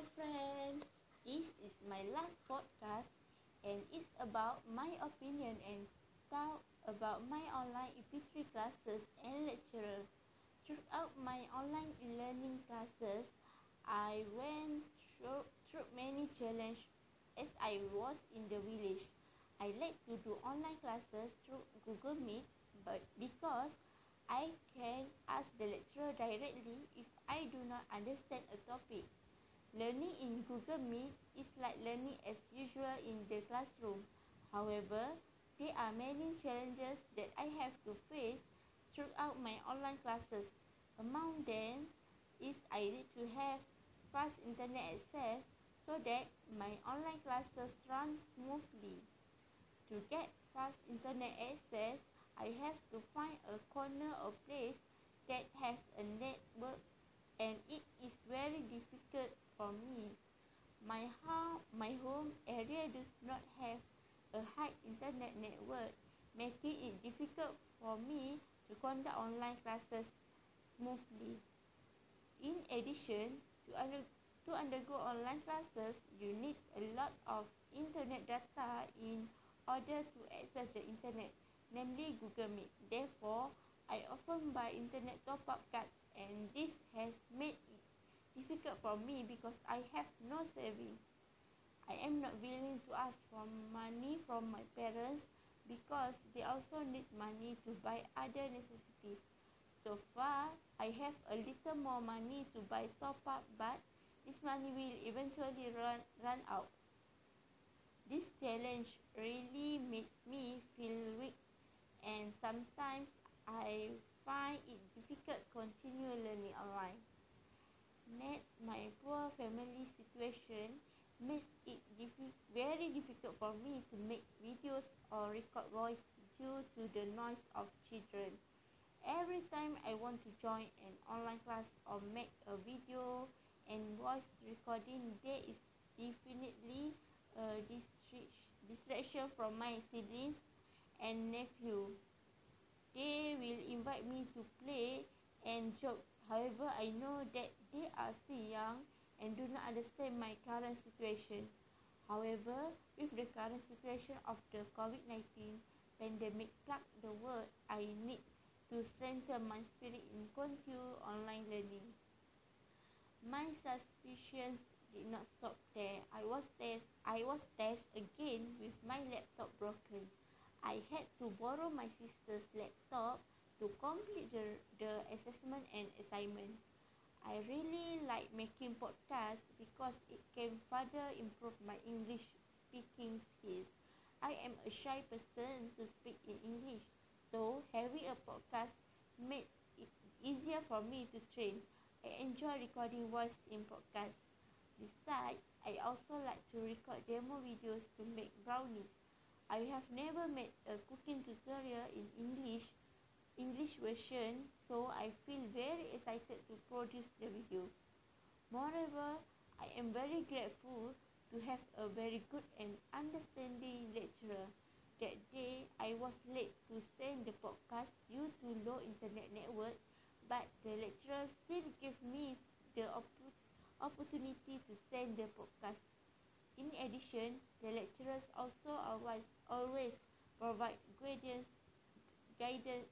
dear friend. This is my last podcast and it's about my opinion and talk about my online EP3 classes and lecturer. Throughout my online e-learning classes, I went through, through many challenges as I was in the village. I like to do online classes through Google Meet but because I can ask the lecturer directly if I do not understand a topic. Learning in Google Meet is like learning as usual in the classroom. However, there are many challenges that I have to face throughout my online classes. Among them is I need to have fast internet access so that my online classes run smoothly. To get fast internet access, I have to find a corner or place that has a network and it is very difficult for me. My home, my home area does not have a high internet network, making it difficult for me to conduct online classes smoothly. In addition, to, under, to undergo online classes, you need a lot of internet data in order to access the internet, namely Google Meet. Therefore, I often buy internet top-up cards and this has made it difficult for me because I have no savings. I am not willing to ask for money from my parents because they also need money to buy other necessities. So far, I have a little more money to buy top up, but this money will eventually run, run out. This challenge really makes me feel weak and sometimes I find it difficult continue learning online. Next, my poor family situation makes it diffi- very difficult for me to make videos or record voice due to the noise of children. Every time I want to join an online class or make a video and voice recording, there is definitely a distraction from my siblings and nephew. They will invite me to play and joke. However, I know that they are still young and do not understand my current situation. However, with the current situation of the COVID-19 pandemic plague the world, I need to strengthen my spirit in continue online learning. My suspicions did not stop there. I was test I was test again with my laptop broken. I had to borrow my sister's laptop and assignment. I really like making podcasts because it can further improve my English speaking skills. I am a shy person to speak in English, so having a podcast makes it easier for me to train. I enjoy recording voice in podcasts. Besides, I also like to record demo videos to make brownies. I have never made a cooking tutorial in English English version, so I feel very excited to produce the video. Moreover, I am very grateful to have a very good and understanding lecturer. That day, I was late to send the podcast due to low internet network, but the lecturer still gave me the op- opportunity to send the podcast. In addition, the lecturers also always, always provide guidance, guidance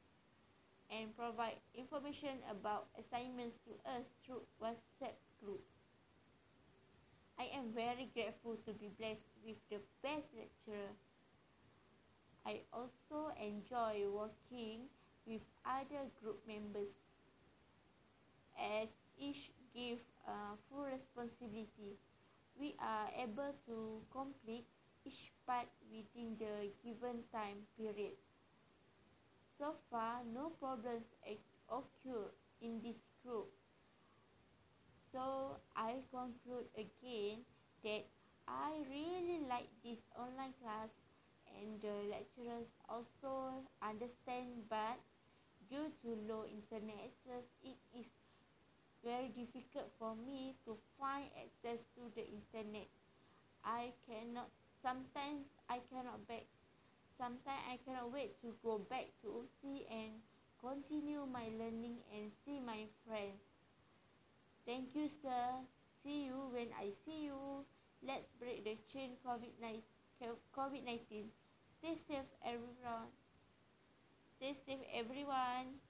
and provide information about assignments to us through WhatsApp groups. I am very grateful to be blessed with the best lecturer. I also enjoy working with other group members as each give uh, full responsibility we are able to complete each part within the given time period. So far, no problems occur in this group. So, I conclude again that I really like this online class and the lecturers also understand but due to low internet access, it is very difficult for me to find access to the internet. I cannot, sometimes I cannot back, sometimes I cannot wait to go back to OC and continue my learning and see my friends. Thank you, sir. See you when I see you. Let's break the chain COVID-19. Stay safe, everyone. Stay safe, everyone.